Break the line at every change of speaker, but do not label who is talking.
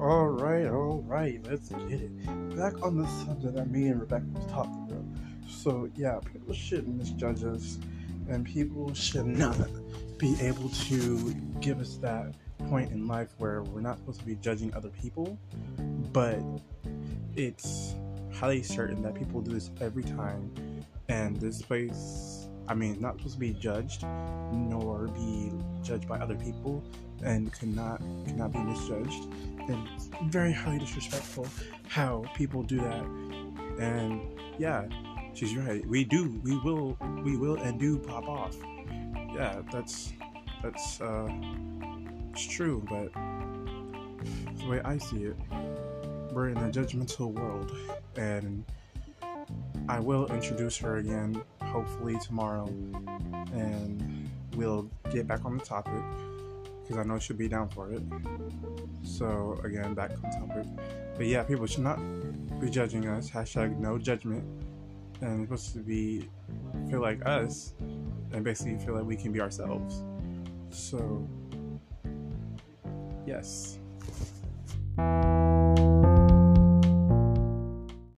right, let's get it. Back on the subject that me and Rebecca was talking about. So yeah, people should misjudge us, and people should not be able to give us that point in life where we're not supposed to be judging other people, but it's highly certain that people do this every time, and this place, I mean, not supposed to be judged, nor be judged by other people, and cannot cannot be misjudged. And very highly disrespectful how people do that. And yeah, she's right. We do, we will, we will, and do pop off. Yeah, that's that's uh, it's true, but the way I see it, we're in a judgmental world, and I will introduce her again, hopefully tomorrow, and we'll get back on the topic because I know she'll be down for it. So again, back on topic. But yeah, people should not be judging us. Hashtag no judgment. And it's supposed to be feel like us, and basically feel like we can be ourselves. So yes.